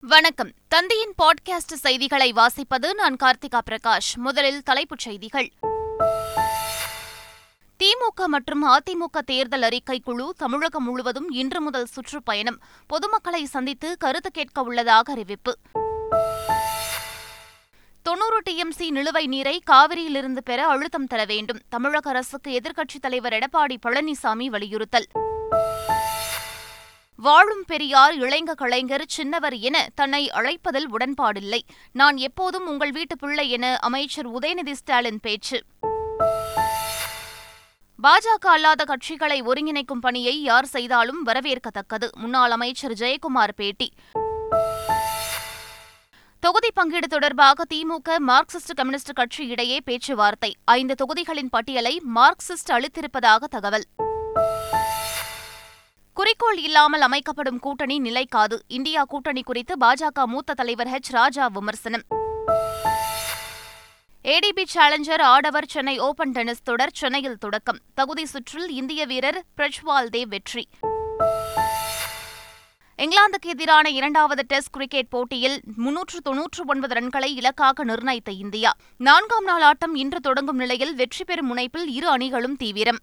வணக்கம். தந்தையின் பாட்காஸ்ட் செய்திகளை வாசிப்பது நான் கார்த்திகா பிரகாஷ். முதலில் தலைப்புச் செய்திகள். திமுக மற்றும் அதிமுக தேர்தல் அறிக்கை குழு தமிழகம் முழுவதும் இன்று முதல் சுற்றுப்பயணம். பொதுமக்களை சந்தித்து கருத்து கேட்க உள்ளதாக அறிவிப்பு. தொன்னூறு டிஎம்சி நிலுவை நீரை காவிரியிலிருந்து பெற அழுத்தம் தர வேண்டும். தமிழக அரசுக்கு எதிர்க்கட்சித் தலைவர் எடப்பாடி பழனிசாமி வலியுறுத்தல். வாழும் பெரியார் இளைஞ கலைஞர் சின்னவர் என தன்னை அழைப்பதில் உடன்பாடில்லை. நான் எப்போதும் உங்கள் வீட்டு பிள்ளை என அமைச்சர் உதயநிதி ஸ்டாலின் பேச்சு. பாஜக அல்லாத கட்சிகளை ஒருங்கிணைக்கும் பணியை யார் செய்தாலும் வரவேற்கத்தக்கது. முன்னாள் அமைச்சர் ஜெயக்குமார் பேட்டி. தொகுதி பங்கீடு தொடர்பாக திமுக மார்க்சிஸ்ட் கம்யூனிஸ்ட் கட்சி இடையே பேச்சுவார்த்தை. ஐந்து தொகுதிகளின் பட்டியலை மார்க்சிஸ்ட் அளித்திருப்பதாக தகவல். குறிக்கோள் இல்லாமல் அமைக்கப்படும் கூட்டணி நிலைக்காது. இந்தியா கூட்டணி குறித்து பாஜக மூத்த தலைவர் ஹெச் ராஜா விமர்சனம். ஏடிபி சேலஞ்சர் ஆடவர் சென்னை ஓபன் டென்னிஸ் தொடர் சென்னையில் தொடக்கம். தகுதி சுற்றில் இந்திய வீரர் பிரஜ்வால் தேவ் வெற்றி. இங்கிலாந்துக்கு எதிரான இரண்டாவது டெஸ்ட் கிரிக்கெட் போட்டியில் முன்னூற்று தொன்னூற்று ஒன்பது ரன்களை இலக்காக நிர்ணயித்த இந்தியா. நான்காம் நாள் ஆட்டம் இன்று தொடங்கும் நிலையில் வெற்றி பெறும் முனைப்பில் இரு அணிகளும் தீவிரம்.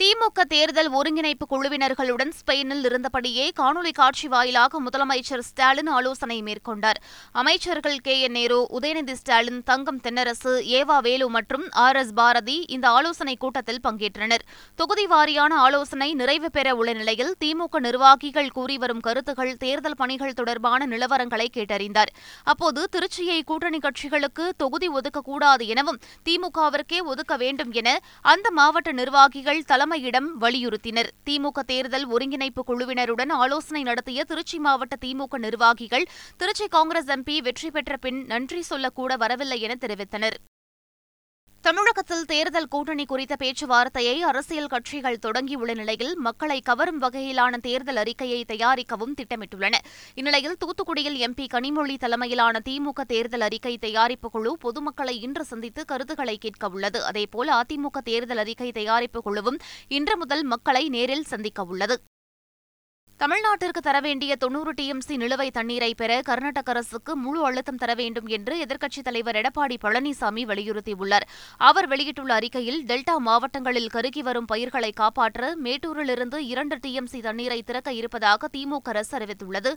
திமுக தேர்தல் ஒருங்கிணைப்பு குழுவினர்களுடன் ஸ்பெயினில் இருந்தபடியே காணொலி காட்சி வாயிலாக முதலமைச்சர் ஸ்டாலின் ஆலோசனை மேற்கொண்டார். அமைச்சர்கள் கே. என். நேரு உதயநிதி ஸ்டாலின் தங்கம் தென்னரசு ஏவா வேலு மற்றும் ஆர். எஸ். பாரதி இந்த ஆலோசனை கூட்டத்தில் பங்கேற்றனர். தொகுதி வாரியான ஆலோசனை நிறைவு பெற உள்ள நிலையில் திமுக நிர்வாகிகள் கூறி வரும் கருத்துகள் தேர்தல் பணிகள் தொடர்பான நிலவரங்களை கேட்டறிந்தார். அப்போது திருச்சியை கூட்டணி கட்சிகளுக்கு தொகுதி ஒதுக்கக்கூடாது எனவும் திமுகவிற்கே ஒதுக்க வேண்டும் என அந்த மாவட்ட நிர்வாகிகள் தலைமை தலைமையிடம் வலியுறுத்தினர். திமுக தேர்தல் ஒருங்கிணைப்பு குழுவினருடன் ஆலோசனை நடத்திய திருச்சி மாவட்ட திமுக நிர்வாகிகள் திருச்சி காங்கிரஸ் எம்பி வெற்றி பெற்ற பின் நன்றி சொல்லக்கூட வரவில்லை என தெரிவித்தனர். தமிழகத்தில் தேர்தல் கூட்டணி குறித்த பேச்சுவார்த்தையை அரசியல் கட்சிகள் தொடங்கியுள்ள நிலையில் மக்களை கவரும் வகையிலான தேர்தல் அறிக்கையை தயாரிக்கவும் திட்டமிட்டுள்ளன. இந்நிலையில் தூத்துக்குடியில் எம்பி கனிமொழி தலைமையிலான திமுக தேர்தல் அறிக்கை தயாரிப்பு குழு பொதுமக்களை இன்று சந்தித்து கருத்துக்களை கேட்க உள்ளது. அதேபோல் அதிமுக தேர்தல் அறிக்கை தயாரிப்பு குழுவும் இன்று முதல் மக்களை நேரில் சந்திக்க உள்ளது. தமிழ்நாட்டிற்கு தர வேண்டிய தொன்னூறு டிஎம்சி நிலுவை தண்ணீரை பெற கர்நாடக அரசுக்கு முழு அழுத்தம் தர வேண்டும் என்று எதிர்க்கட்சித் தலைவர் எடப்பாடி பழனிசாமி வலியுறுத்தியுள்ளார். அவர் வெளியிட்டுள்ள அறிக்கையில் டெல்டா மாவட்டங்களில் கருகி வரும் பயிர்களை காப்பாற்ற மேட்டூரிலிருந்து இரண்டு டிஎம்சி தண்ணீரை திறக்க இருப்பதாக திமுக அரசு அறிவித்துள்ளது.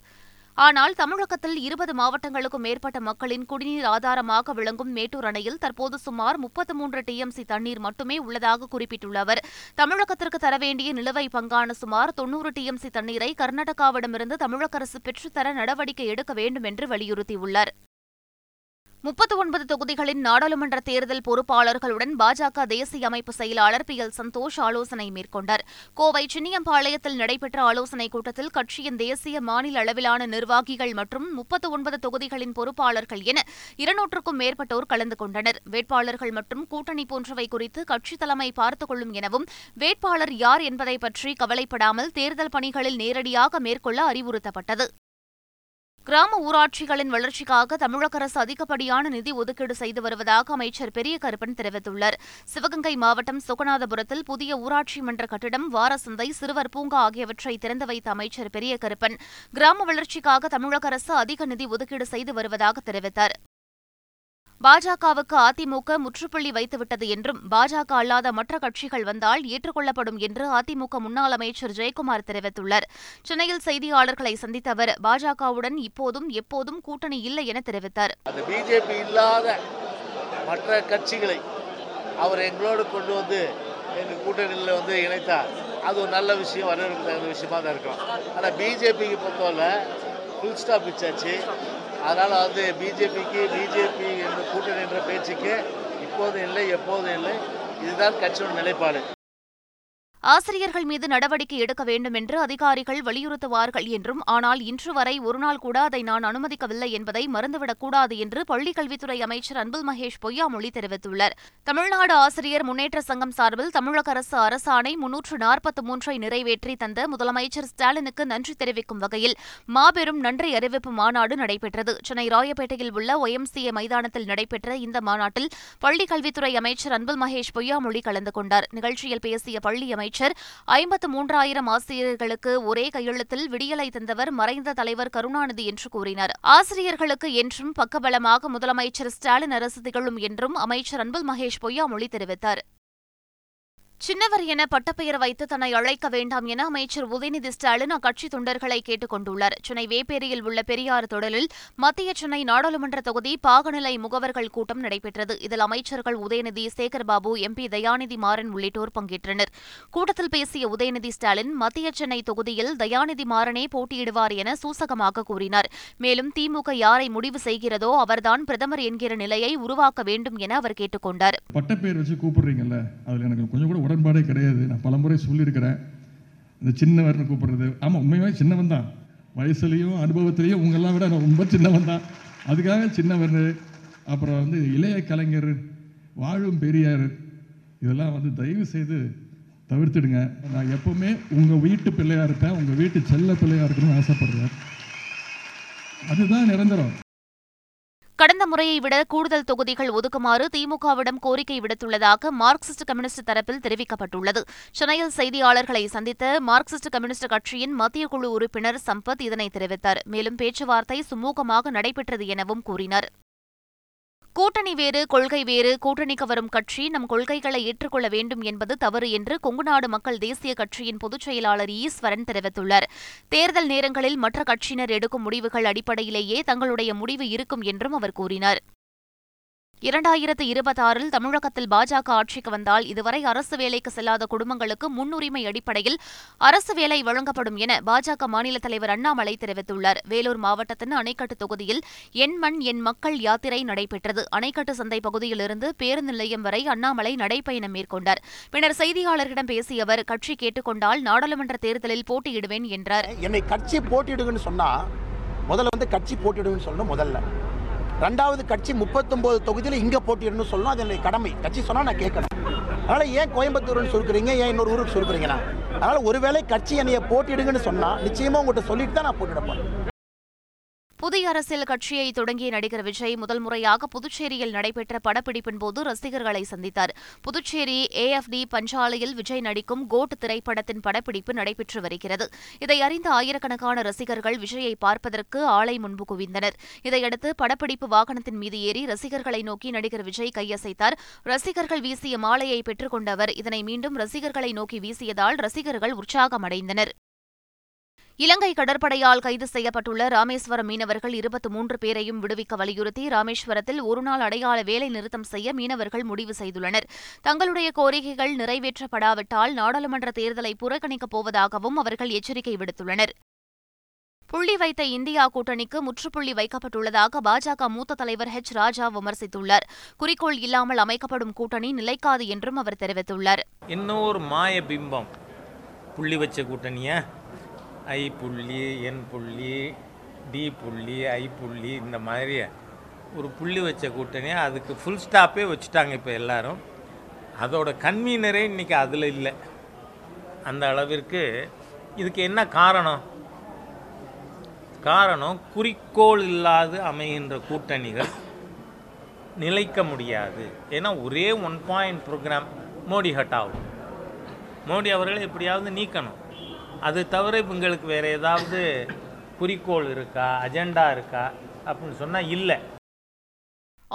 ஆனால் தமிழகத்தில் இருபது மாவட்டங்களுக்கும் மேற்பட்ட மக்களின் குடிநீர் ஆதாரமாக விளங்கும் மேட்டூர் அணையில் தற்போது சுமார் முப்பத்து மூன்று டிஎம்சி தண்ணீர் மட்டுமே உள்ளதாக குறிப்பிட்டுள்ள அவர் தமிழகத்திற்கு தர வேண்டிய நிலுவை பங்கான சுமார் தொன்னூறு டிஎம்சி தண்ணீரை கர்நாடகாவிடமிருந்து தமிழக அரசு பெற்றுத்தர நடவடிக்கை எடுக்க வேண்டும் என்று வலியுறுத்தியுள்ளார். முப்பத்தி ஒன்பது தொகுதிகளின் நாடாளுமன்ற தேர்தல் பொறுப்பாளர்களுடன் பாஜக தேசிய அமைப்பு செயலாளர் பி எல் சந்தோஷ் ஆலோசனை மேற்கொண்டார். கோவை சின்னியம்பாளையத்தில் நடைபெற்ற ஆலோசனைக் கூட்டத்தில் கட்சியின் தேசிய மாநில அளவிலான நிர்வாகிகள் மற்றும் முப்பத்தி ஒன்பது தொகுதிகளின் பொறுப்பாளர்கள் என இருநூற்றுக்கும் மேற்பட்டோர் கலந்து கொண்டனர். வேட்பாளர்கள் மற்றும் கூட்டணி போன்றவை குறித்து கட்சித் தலைமை பார்த்துக் கொள்ளும் எனவும் வேட்பாளர் யார் என்பதை பற்றி கவலைப்படாமல் தேர்தல் பணிகளில் நேரடியாக மேற்கொள்ள அறிவுறுத்தப்பட்டது. கிராம ஊராட்சிகளின் வளர்ச்சிக்காக தமிழக அரசு அதிகப்படியான நிதி ஒதுக்கீடு செய்து வருவதாக அமைச்சர் பெரிய கருப்பன் தெரிவித்துள்ளார். சிவகங்கை மாவட்டம் சுகநாதபுரத்தில் புதிய ஊராட்சி மன்ற கட்டிடம் வாரசந்தை சிறுவர் பூங்கா ஆகியவற்றை திறந்து வைத்த அமைச்சர் பெரிய கருப்பன் கிராம வளர்ச்சிக்காக தமிழக அரசு அதிக நிதி ஒதுக்கீடு செய்து வருவதாக தெரிவித்தார். பாஜகவுக்கு அதிமுக முற்றுப்புள்ளி வைத்துவிட்டது என்றும் பாஜக அல்லாத மற்ற கட்சிகள் வந்தால் ஏற்றுக்கொள்ளப்படும் என்று அதிமுக முன்னாள் அமைச்சர் ஜெயக்குமார் தெரிவித்துள்ளார். சென்னையில் செய்தியாளர்களை சந்தித்த அவர் பாஜகவுடன் இப்போதும் எப்போதும் கூட்டணி இல்லை என தெரிவித்தார். பிஜேபி இல்லாத மற்ற கட்சிகளை அவர் எங்களோடு கொண்டு வந்து எங்கள் கூட்டணியில் வந்து இணைத்தார். அது ஒரு நல்ல விஷயம் வரவேற்க தகுந்த விஷயமா தான் இருக்கும் ஆனால் பிஜேபிக்கு பொறுத்தவரை ஃபுல் ஸ்டாப் வச்சாச்சு அதனால் வந்து பிஜேபிக்கு பிஜேபி என்ற கூட்டணி என்ற பேச்சுக்கு இப்போதும் இல்லை எப்போதும் இல்லை. இதுதான் கட்சியோட நிலைப்பாடு. ஆசிரியர்கள் மீது நடவடிக்கை எடுக்க வேண்டும் என்று அதிகாரிகள் வலியுறுத்துவார்கள் என்றும் ஆனால் இன்று வரை ஒருநாள் கூட அதை நான் அனுமதிக்கவில்லை என்பதை மறந்துவிடக்கூடாது என்று பள்ளிக்கல்வித்துறை அமைச்சர் அன்பில் மகேஷ் பொய்யாமொழி தெரிவித்துள்ளார். தமிழ்நாடு ஆசிரியர் முன்னேற்ற சங்கம் சார்பில் தமிழக அரசு அரசாணை முன்னூற்று நாற்பத்தி மூன்றை நிறைவேற்றி தந்த முதலமைச்சர் ஸ்டாலினுக்கு நன்றி தெரிவிக்கும் வகையில் மாபெரும் நன்றி அறிவிப்பு மாநாடு நடைபெற்றது. சென்னை ராயப்பேட்டையில் உள்ள ஒய்எம்சிஏ மைதானத்தில் நடைபெற்ற இந்த மாநாட்டில் பள்ளிக்கல்வித்துறை அமைச்சர் அன்பில் மகேஷ் பொய்யாமொழி கலந்து கொண்டார். நிகழ்ச்சியில் பேசிய பள்ளி அமைச்சர் அமைச்சர் ஐம்பத்து மூன்றாயிரம் ஆசிரியர்களுக்கு ஒரே கையெழுத்தில் விடியலை தந்தவர் மறைந்த தலைவர் கருணாநிதி என்று கூறினார். ஆசிரியர்களுக்கு என்றும் பக்கபலமாக முதலமைச்சர் ஸ்டாலின் அரசு திகழும் என்றும் அமைச்சர் அன்பில் மகேஷ் பொய்யாமொழி தெரிவித்தார். சின்னவர் என பட்டப்பெயர் வைத்து தன்னை அழைக்க வேண்டாம் என அமைச்சர் உதயநிதி ஸ்டாலின் அக்கட்சி தொண்டர்களை கேட்டுக் கொண்டுள்ளார் சென்னை வேப்பேரியில் உள்ள பெரியார் தொடரில் மத்திய சென்னை நாடாளுமன்ற தொகுதி பாகநிலை முகவர்கள் கூட்டம் நடைபெற்றது. இதில் அமைச்சர்கள் உதயநிதி சேகர்பாபு எம்பி தயாநிதி மாறன் உள்ளிட்டோர் பங்கேற்றனர். கூட்டத்தில் பேசிய உதயநிதி ஸ்டாலின் மத்திய சென்னை தொகுதியில் தயாநிதி மாறனே போட்டியிடுவார் என சூசகமாக கூறினார். மேலும் திமுக யாரை முடிவு செய்கிறதோ அவர்தான் பிரதமர் என்கிற நிலையை உருவாக்க வேண்டும் என அவர் கேட்டுக் கொண்டார் பட்டப்பேர் வச்சு கூப்பிடுறீங்கல்ல எனக்கு கொஞ்சம் கூட உடன்பாடே கிடையாது. நான் பலமுறை சொல்லியிருக்கிறேன். இந்த சின்னவர்னு கூப்பிடுறது. ஆமாம் உண்மையாகவே சின்னவன் தான். வயசுலேயும் அனுபவத்திலையும் உங்களெல்லாம் விட நான் ரொம்ப சின்னவன் தான். அதுக்காக சின்னவர் அப்புறம் வந்து இளைய கலைஞர் வாழும் பெரியார் இதெல்லாம் வந்து தயவு செய்து தவிர்த்துடுங்க. நான் எப்போவுமே உங்கள் வீட்டு பிள்ளையாக இருப்பேன். உங்கள் வீட்டு செல்ல பிள்ளையாக இருக்கணும்னு ஆசைப்படுறேன். அதுதான் நிரந்தரம். கடந்த முறையை விட கூடுதல் தொகுதிகள் ஒதுக்குமாறு திமுகவிடம் கோரிக்கை விடுத்துள்ளதாக மார்க்சிஸ்ட் கம்யூனிஸ்ட் தரப்பில் தெரிவிக்கப்பட்டுள்ளது. சென்னையில் செய்தியாளர்களை சந்தித்த மார்க்சிஸ்ட் கம்யூனிஸ்ட் கட்சியின் மத்திய குழு உறுப்பினர் சம்பத் இதனை தெரிவித்தார். மேலும் பேச்சுவார்த்தை சுமூகமாக நடைபெற்றது எனவும் கூறினார். கூட்டணி வேறு கொள்கை வேறு கூட்டணிக்கு வரும் கட்சி நம் கொள்கைகளை ஏற்றுக்கொள்ள வேண்டும் என்பது தவறு என்று கொங்குநாடு மக்கள் தேசிய கட்சியின் பொதுச் செயலாளர் ஈஸ்வரன் தெரிவித்துள்ளார். தேர்தல் நேரங்களில் மற்ற கட்சியினர் எடுக்கும் முடிவுகள் அடிப்படையிலேயே தங்களுடைய முடிவு இருக்கும் என்றும் அவர் கூறினார். இரண்டாயிரத்து இருபத்தாறில் தமிழகத்தில் பாஜக ஆட்சிக்கு வந்தால் இதுவரை அரசு வேலைக்கு செல்லாத குடும்பங்களுக்கு முன்னுரிமை அடிப்படையில் அரசு வேலை வழங்கப்படும் என பாஜக மாநில தலைவர் அண்ணாமலை தெரிவித்துள்ளார். வேலூர் மாவட்டத்தின் அணைக்கட்டு தொகுதியில் என் மண் என் மக்கள் யாத்திரை நடைபெற்றது. அணைக்கட்டு சந்தை பகுதியிலிருந்து பேருந்து நிலையம் வரை அண்ணாமலை நடைப்பயணம் மேற்கொண்டார். பின்னர் செய்தியாளர்களிடம் பேசிய அவர் கட்சி கேட்டுக்கொண்டால் நாடாளுமன்ற தேர்தலில் போட்டியிடுவேன் என்றார். என்னை கட்சி போட்டியிடுங்கன்னு சொன்னா முதல்ல வந்து கட்சி போட்டிடுன்னு சொல்லணும் முதல்ல. ரெண்டாவது கட்சி முப்பத்தொம்போது தொகுதியில் இங்கே போட்டிடணும்னு சொல்லணும் அது என்னுடைய கடமை. கட்சி சொன்னால் நான் கேட்கணும். அதனால் ஏன் கோயம்புத்தூர்னு சொல்லுறீங்க ஏன் இன்னொரு ஊருக்கு சொல்லுறீங்கன்னா அதனால் ஒருவேளை கட்சி என்னைய போட்டிடுங்கன்னு சொன்னால் நிச்சயமாக உங்கள்கிட்ட சொல்லிட்டு தான் நான் போட்டியிடப்போம் புதிய அரசியல் கட்சியை தொடங்கிய நடிகர் விஜய் முதல் முறையாக புதுச்சேரியில் நடைபெற்ற படப்பிடிப்பின் போது ரசிகர்களை சந்தித்தார். புதுச்சேரி ஏஎஃப்டி பஞ்சாலையில் விஜய் நடிக்கும் கோட் திரைப்படத்தின் படப்பிடிப்பு நடைபெற்று வருகிறது. இதை அறிந்த ஆயிரக்கணக்கான ரசிகர்கள் விஜயை பார்ப்பதற்கு ஆலை முன்பு குவிந்தனர். இதையடுத்து படப்பிடிப்பு வாகனத்தின் மீது ஏறி ரசிகர்களை நோக்கி நடிகர் விஜய் கையசைத்தார். ரசிகர்கள் வீசிய மாலையை பெற்றுக்கொண்ட அவர் இதனை மீண்டும் ரசிகர்களை நோக்கி வீசியதால் ரசிகர்கள் உற்சாகமடைந்தனர். இலங்கை கடற்படையால் கைது செய்யப்பட்டுள்ள ராமேஸ்வரம் மீனவர்கள் இருபத்தி மூன்று பேரையும் விடுவிக்க வலியுறுத்தி ராமேஸ்வரத்தில் ஒருநாள் அடையாள வேலை நிறுத்தம் செய்ய மீனவர்கள் முடிவு செய்துள்ளனர். தங்களுடைய கோரிக்கைகள் நிறைவேற்றப்படாவிட்டால் நாடாளுமன்ற தேர்தலை புறக்கணிக்கப் போவதாகவும் அவர்கள் எச்சரிக்கை விடுத்துள்ளனர். புள்ளி வைத்த இந்தியா கூட்டணிக்கு முற்றுப்புள்ளி வைக்கப்பட்டுள்ளதாக பாஜக மூத்த தலைவர் ஹெச் ராஜா விமர்சித்துள்ளார். குறிக்கோள் இல்லாமல் அமைக்கப்படும் கூட்டணி நிலைக்காது என்றும் அவர் தெரிவித்துள்ளார். இன்னொரு மாய பிம்பம் புள்ளி வச்ச கூட்டணியை? ஐ புள்ளி என் புள்ளி டி புள்ளி ஐ புள்ளி இந்த மாதிரி ஒரு புள்ளி வச்ச கூட்டணி. அதுக்கு ஃபுல் ஸ்டாப்பே வச்சுட்டாங்க இப்போ எல்லோரும். அதோட கன்வீனரே இன்றைக்கி அதில் இல்லை. அந்த அளவிற்கு இதுக்கு என்ன காரணம்? காரணம் குறிக்கோள் இல்லாது அமைகின்ற கூட்டணிகள் நிலைக்க முடியாது. ஏன்னா ஒரே ஒன் பாயிண்ட் ப்ரோக்ராம் மோடி ஆகும் மோடி அவர்களை எப்படியாவது நீக்கணும். அது தவிர இவங்களுக்கு வேறு ஏதாவது குறிக்கோள் இருக்கா அஜெண்டா இருக்கா அப்படின்னு சொன்னால் இல்லை.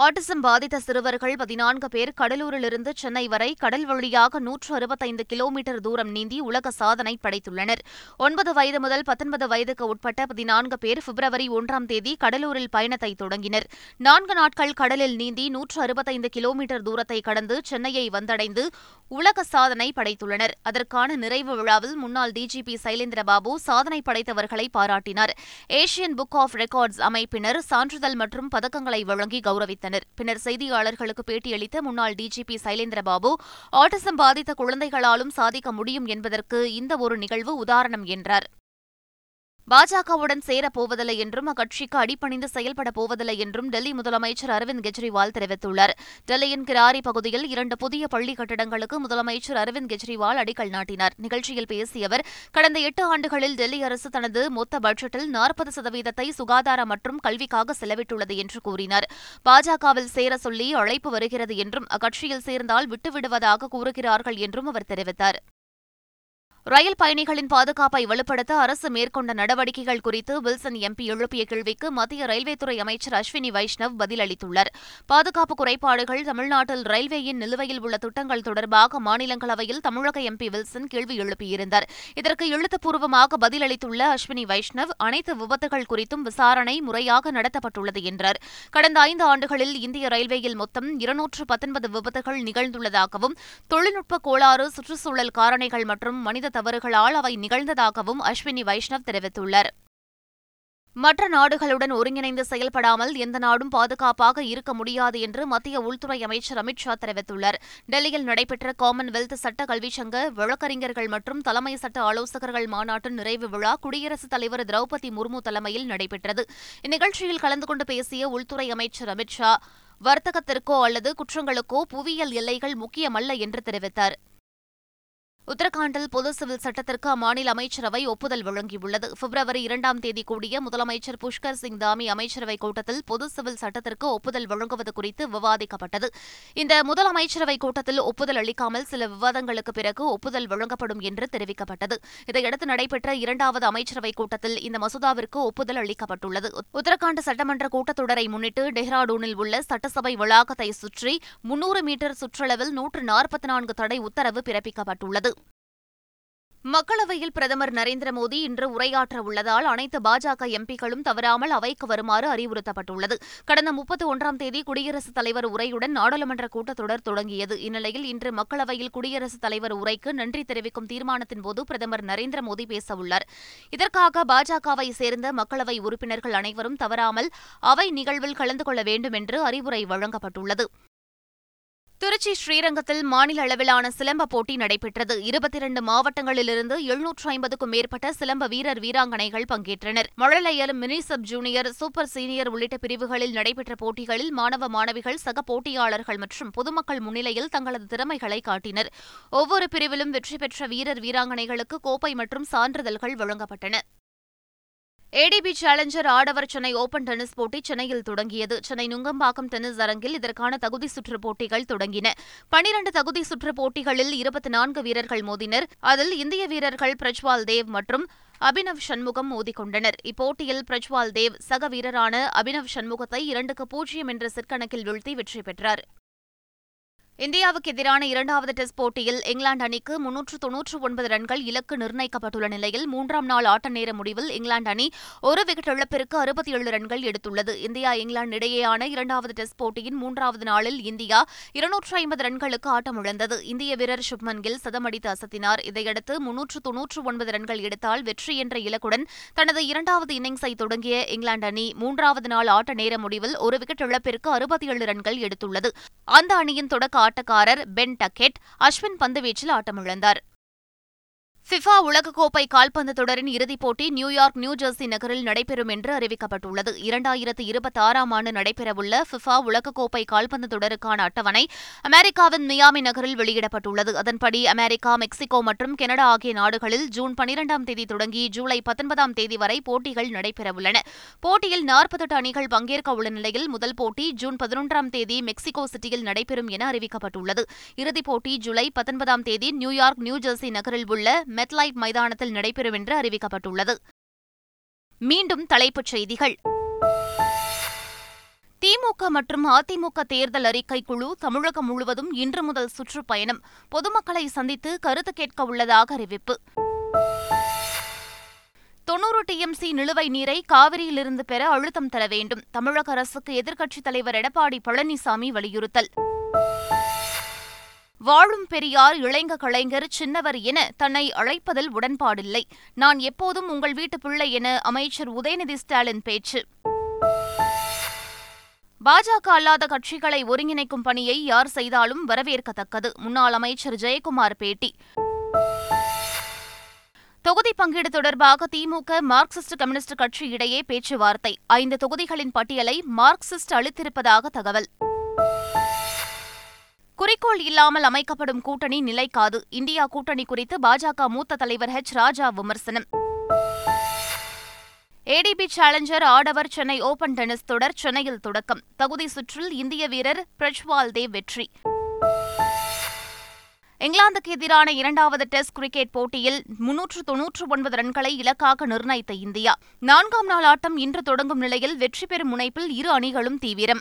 ஆட்டிசம் பாதித்த சிறுவர்கள் பதினான்கு பேர் கடலூரிலிருந்து சென்னை வரை கடல் வழியாக நூற்று அறுபத்தைந்து கிலோமீட்டர் தூரம் நீந்தி உலக சாதனை படைத்துள்ளனர். ஒன்பது வயது முதல் பத்தொன்பது வயதுக்கு உட்பட்ட பதினான்கு பேர் பிப்ரவரி ஒன்றாம் தேதி கடலூரில் பயணத்தை தொடங்கினர். நான்கு நாட்கள் கடலில் நீந்தி நூற்று அறுபத்தைந்து கிலோமீட்டர் தூரத்தை கடந்து சென்னையை வந்தடைந்து உலக சாதனை படைத்துள்ளனர். அதற்கான நிறைவு விழாவில் முன்னாள் டிஜிபி சைலேந்திரபாபு சாதனை படைத்தவர்களை பாராட்டினார். ஏசியன் புக் ஆஃப் ரெக்கார்ட்ஸ் அமைப்பினர் சான்றிதழ் மற்றும் பதக்கங்களை வழங்கி கௌரவித்தனர். பின்னர் செய்தியாளர்களுக்கு பேட்டியளித்த முன்னாள் டிஜிபி சைலேந்திரபாபு ஆட்டிசம் பாதித்த குழந்தைகளாலும் சாதிக்க முடியும் என்பதற்கு இந்த ஒரு நிகழ்வு உதாரணம் என்றார். பாஜகவுடன் சேரப்போவதில்லை என்றும் அக்கட்சிக்கு அடிபணிந்து செயல்பட போவதில்லை என்றும் டெல்லி முதலமைச்சர் அரவிந்த் கெஜ்ரிவால் தெரிவித்துள்ளார். டெல்லியின் கிராரி பகுதியில் இரண்டு புதிய பள்ளி கட்டடங்களுக்கு முதலமைச்சர் அரவிந்த் கெஜ்ரிவால் அடிக்கல் நாட்டினார். நிகழ்ச்சியில் பேசிய அவர் கடந்த எட்டு ஆண்டுகளில் டெல்லி அரசு தனது மொத்த பட்ஜெட்டில் நாற்பது சதவீதத்தை சுகாதார மற்றும் கல்விக்காக செலவிட்டுள்ளது என்று கூறினார். பாஜகவில் சேர சொல்லி அழைப்பு வருகிறது என்றும் அக்கட்சியில் சேர்ந்தால் விட்டுவிடுவதாக கூறுகிறார்கள் என்றும் அவர் தெரிவித்தார். ரயில் பயணிகளின் பாதுகாப்பை வலுப்படுத்த அரசு மேற்கொண்ட நடவடிக்கைகள் குறித்து வில்சன் எம்பி எழுப்பிய கேள்விக்கு மத்திய ரயில்வே துறை அமைச்சர் அஸ்வினி வைஷ்ணவ் பதிலளித்துள்ளார். பாதுகாப்பு குறைபாடுகள் தமிழ்நாட்டில் ரயில்வேயின் நிலுவையில் உள்ள திட்டங்கள் தொடர்பாக மாநிலங்களவையில் தமிழக எம்பி வில்சன் கேள்வி எழுப்பியிருந்தார். இதற்கு எழுத்துப்பூர்வமாக பதிலளித்துள்ள அஸ்வினி வைஷ்ணவ் அனைத்து விபத்துகள் குறித்தும் விசாரணை முறையாக நடத்தப்பட்டுள்ளது என்றார். கடந்த ஐந்து ஆண்டுகளில் இந்திய ரயில்வேயில் மொத்தம் இருநூற்று பத்தொன்பது விபத்துகள் நிகழ்ந்துள்ளதாகவும் தொழில்நுட்ப கோளாறு சுற்றுச்சூழல் காரணிகள் மற்றும் மனித தவறுகளால் அவை நிகழ்ந்ததாகவும் அஸ்வினி வைஷ்ணவ் தெரிவித்துள்ளார். மற்ற நாடுகளுடன் ஒருங்கிணைந்து செயல்படாமல் எந்த நாடும் பாதுகாப்பாக இருக்க முடியாது என்று மத்திய உள்துறை அமைச்சர் அமித் ஷா தெரிவித்துள்ளார். டெல்லியில் நடைபெற்ற காமன்வெல்த் சட்ட கல்விச் சங்க வழக்கறிஞர்கள் மற்றும் தலைமை சட்ட ஆலோசகர்கள் மாநாட்டின் நிறைவு விழா குடியரசுத் தலைவர் திரௌபதி முர்மு தலைமையில் நடைபெற்றது. இந்நிகழ்ச்சியில் கலந்து கொண்டு பேசிய உள்துறை அமைச்சர் அமித் ஷா வர்த்தகத்திற்கோ அல்லது குற்றங்களுக்கோ புவியியல் எல்லைகள் முக்கியமல்ல என்று தெரிவித்தார். உத்தரகாண்டில் பொது சிவில் சட்டத்திற்கு அம்மாநில அமைச்சரவை ஒப்புதல் வழங்கியுள்ளது. பிப்ரவரி இரண்டாம் தேதி கூடிய முதலமைச்சர் புஷ்கர் சிங் தாமி அமைச்சரவைக் கூட்டத்தில் பொது சிவில் சட்டத்திற்கு ஒப்புதல் வழங்குவது குறித்து விவாதிக்கப்பட்டது. இந்த முதல் அமைச்சரவைக் கூட்டத்தில் ஒப்புதல் அளிக்காமல் சில விவாதங்களுக்கு பிறகு ஒப்புதல் வழங்கப்படும் என்று தெரிவிக்கப்பட்டது. இதையடுத்து நடைபெற்ற இரண்டாவது அமைச்சரவைக் கூட்டத்தில் இந்த மசோதாவிற்கு ஒப்புதல் அளிக்கப்பட்டுள்ளது. உத்தரகாண்ட் சட்டமன்ற கூட்டத்தொடரை முன்னிட்டு டெஹ்ராடூனில் உள்ள சட்டசபை வளாகத்தை சுற்றி முன்னூறு மீட்டர் சுற்றளவில் நூற்று நாற்பத்தி நான்கு தடை உத்தரவு பிறப்பிக்கப்பட்டுள்ளது. மக்களவையில் பிரதமர் நரேந்திர மோடி இன்று உரையாற்ற உள்ளதால் அனைத்து பாஜக எம்பிக்களும் தவறாமல் அவைக்கு வருமாறு அறிவுறுத்தப்பட்டுள்ளது. கடந்த முப்பத்தி ஒன்றாம் தேதி குடியரசுத் தலைவர் உரையுடன் நாடாளுமன்ற கூட்டத்தொடர் தொடங்கியது. இந்நிலையில் இன்று மக்களவையில் குடியரசுத் தலைவர் உரைக்கு நன்றி தெரிவிக்கும் தீர்மானத்தின்போது பிரதமர் நரேந்திர மோடி பேசவுள்ளார். இதற்காக பாஜகவை சேர்ந்த மக்களவை உறுப்பினர்கள் அனைவரும் தவறாமல் அவை நிகழ்வில் கலந்து கொள்ள வேண்டும் என்று அறிவுரை வழங்கப்பட்டுள்ளது. திருச்சி ஸ்ரீரங்கத்தில் மாநில அளவிலான சிலம்ப போட்டி நடைபெற்றது. இருபத்தி இரண்டு மாவட்டங்களிலிருந்து எழுநூற்று ஐம்பதுக்கும் மேற்பட்ட சிலம்ப வீரர் வீராங்கனைகள் பங்கேற்றனர். மழலையர் mini sub junior super senior உள்ளிட்ட பிரிவுகளில் நடைபெற்ற போட்டிகளில் மாணவ மாணவிகள் சக போட்டியாளர்கள் மற்றும் பொதுமக்கள் முன்னிலையில் தங்களது திறமைகளை காட்டினர். ஒவ்வொரு பிரிவிலும் வெற்றி பெற்ற வீரர் வீராங்கனைகளுக்கு கோப்பை மற்றும் சான்றிதழ்கள் வழங்கப்பட்டன. ஏடிபி சேலஞ்சர் ஆடவர் சென்னை ஓபன் டென்னிஸ் போட்டி சென்னையில் தொடங்கியது. சென்னை நுங்கம்பாக்கம் டென்னிஸ் அரங்கில் இதற்கான தகுதி சுற்று போட்டிகள் தொடங்கின. பனிரண்டு தகுதி சுற்று போட்டிகளில் இருபத்தி நான்கு வீரர்கள் மோதினர். அதில் இந்திய வீரர்கள் பிரஜ்வால் தேவ் மற்றும் அபினவ் சண்முகம் மோதிக்கொண்டனர் இப்போட்டியில் பிரஜ்வால் தேவ் சக வீரரான அபினவ் சண்முகத்தை இரண்டுக்கு பூஜ்ஜியம் என்ற செட் கணக்கில் வீழ்த்தி வெற்றி பெற்றார். இந்தியாவுக்கு எதிரான இரண்டாவது டெஸ்ட் போட்டியில் இங்கிலாந்து அணிக்கு முன்னூற்று தொன்னூற்று ஒன்பது ரன்கள் இலக்கு நிர்ணயிக்கப்பட்டுள்ள நிலையில் மூன்றாம் நாள் ஆட்ட நேர முடிவில் இங்கிலாந்து அணி ஒரு விக்கெட் இழப்பிற்கு அறுபத்தி ஏழு ரன்கள் எடுத்துள்ளது. இந்தியா இங்கிலாந்து இடையேயான இரண்டாவது டெஸ்ட் போட்டியின் மூன்றாவது நாளில் இந்தியா இருநூற்று ஐம்பது ரன்களுக்கு ஆட்டமிழந்தது இந்திய வீரர் சுப்மன் கில் சதமடித்து அசத்தினார். இதையடுத்து முன்னூற்று தொன்னூற்று ஒன்பது ரன்கள் எடுத்தால் வெற்றி என்ற இலக்குடன் தனது இரண்டாவது இன்னிங்ஸை தொடங்கிய இங்கிலாந்து அணி மூன்றாவது நாள் ஆட்ட நேர முடிவில் ஒரு விக்கெட் இழப்பிற்கு அறுபத்தி ஏழு ரன்கள் எடுத்துள்ளது. அந்த அணியின் தொடக்க ஆட்டக்காரர் பென் டக்கெட் அஸ்வின் பந்துவீச்சில் ஆட்டமிழந்தார். ஃபிஃபா உலகக்கோப்பை கால்பந்து தொடரின் இறுதிப் போட்டி நியூயார்க் நியூ ஜெர்சி நகரில் நடைபெறும் என்று அறிவிக்கப்பட்டுள்ளது. இரண்டாயிரத்து இருபத்தி ஆறாம் ஆண்டு நடைபெறவுள்ள ஃபிஃபா உலகக்கோப்பை கால்பந்து தொடருக்கான அட்டவணை அமெரிக்காவின் மியாமி நகரில் வெளியிடப்பட்டுள்ளது. அதன்படி அமெரிக்கா மெக்சிகோ மற்றும் கனடா ஆகிய நாடுகளில் ஜூன் பனிரெண்டாம் தேதி தொடங்கி ஜூலை பத்தொன்பதாம் தேதி வரை போட்டிகள் நடைபெறவுள்ளன. போட்டியில் நாற்பத்தெட்டு அணிகள் பங்கேற்க உள்ள நிலையில் முதல் போட்டி ஜூன் பதினொன்றாம் தேதி மெக்சிகோ சிட்டியில் நடைபெறும் என அறிவிக்கப்பட்டுள்ளது. இறுதிப் போட்டி ஜூலை பத்தொன்பதாம் தேதி நியூயார்க் நியூ ஜெர்சி நகரில் உள்ள மெட்லைஃப் மைதானத்தில் நடைபெறும் என்று அறிவிக்கப்பட்டுள்ளது. மீண்டும் தலைப்புச் செய்திகள். திமுக மற்றும் அதிமுக தேர்தல் அறிக்கை குழு தமிழகம் முழுவதும் இன்று முதல் சுற்றுப்பயணம். பொதுமக்களை சந்தித்து கருத்து கேட்க உள்ளதாக அறிவிப்பு. தொன்னூறு டிஎம்சி நிலுவை நீரை காவிரியிலிருந்து பெற அழுத்தம் தர வேண்டும். தமிழக அரசுக்கு எதிர்க்கட்சித் தலைவர் எடப்பாடி பழனிசாமி வலியுறுத்தல். வாழும் பெரியார் இளைஞ கலைஞர் சின்னவர் என தன்னை அழைப்பதில் உடன்பாடில்லை. நான் எப்போதும் உங்கள் வீட்டு பிள்ளை என அமைச்சர் உதயநிதி ஸ்டாலின் பேச்சு. பாஜக அல்லாத கட்சிகளை ஒருங்கிணைக்கும் பணியை யார் செய்தாலும் வரவேற்கத்தக்கது. முன்னாள் அமைச்சர் ஜெயக்குமார் பேட்டி. தொகுதி பங்கீடு தொடர்பாக திமுக மார்க்சிஸ்ட் கம்யூனிஸ்ட் கட்சி இடையே பேச்சுவார்த்தை. ஐந்து தொகுதிகளின் பட்டியலை மார்க்சிஸ்ட் அளித்திருப்பதாக தகவல். குறிக்கோள் இல்லாமல் அமைக்கப்படும் கூட்டணி நிலைக்காது. இந்தியா கூட்டணி குறித்து பாஜக மூத்த தலைவர் ஹெச் ராஜா விமர்சனம். ஏடிபி சேலஞ்சர் ஆடவர் சென்னை ஓபன் டென்னிஸ் தொடர் சென்னையில் தொடக்கம். தகுதி சுற்றில் இந்திய வீரர் பிரஜ்வால் தேவ் வெற்றி. இங்கிலாந்துக்கு எதிரான இரண்டாவது டெஸ்ட் கிரிக்கெட் போட்டியில் முன்னூற்று தொன்னூற்று ஒன்பது ரன்களை இலக்காக நிர்ணயித்த இந்தியா. நான்காம் நாள் ஆட்டம் இன்று தொடங்கும் நிலையில் வெற்றி பெறும் முனைப்பில் இரு அணிகளும் தீவிரம்.